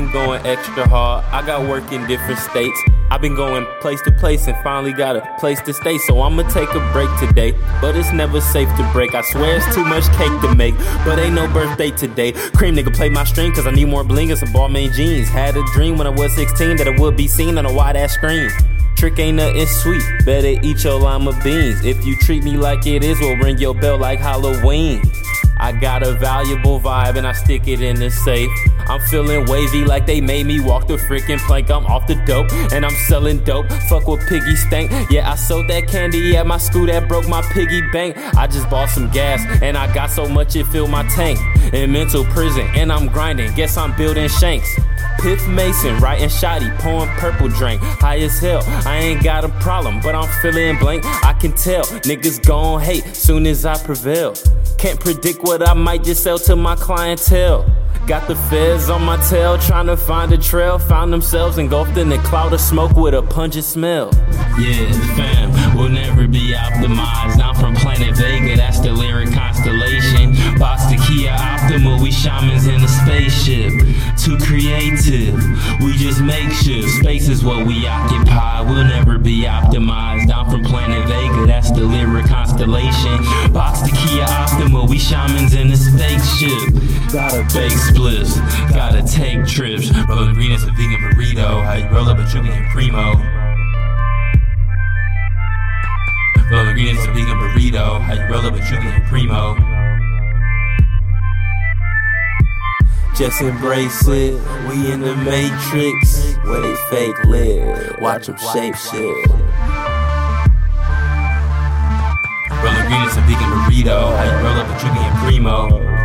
going extra hard. I got work in different states. I've been going place to place and finally got a place to stay. So I'ma take a break today. But it's never safe to break. I swear it's too much cake to make. But ain't no birthday today. Cream nigga play my string cause I need more bling and some Balmain jeans. Had a dream when I was 16 that it would be seen on a wide ass screen. Trick ain't nothing sweet, better eat your lima beans. If you treat me like it is, we'll ring your bell like Halloween. I got a valuable vibe and I stick it in the safe. I'm feeling wavy like they made me walk the freaking plank. I'm off the dope and I'm selling dope. Fuck with piggy stank. Yeah, I sold that candy at my school that broke my piggy bank. I just bought some gas and I got so much it filled my tank. In mental prison and I'm grinding. Guess I'm building shanks. Piff Mason, writing shoddy, pouring purple drink. High as hell, I ain't got a problem, but I'm feeling blank. I can tell niggas gon' hate soon as I prevail. Can't predict what I might just sell to my clientele. Got the feds on my tail, trying to find a trail. Found themselves engulfed in a cloud of smoke with a pungent smell. Yeah, fam, we'll never be optimized. I'm from planet Vega, that's the lyric constellation. Shamans in a spaceship. Too creative, we just make sure space is what we occupy. We'll never be optimized. I'm from planet Vega, that's the lyric constellation. Box the Kia Optima, we shamans in a spaceship. Gotta bake spliffs, gotta take trips. Rolling green is a vegan burrito. How you roll up a Julian Primo? Rolling green is a vegan burrito. How you roll up a Julian Primo? Just embrace it. We in the matrix where they fake live. Watch them shape shift. Rolling green is a vegan burrito. How you roll up a Julian Primo?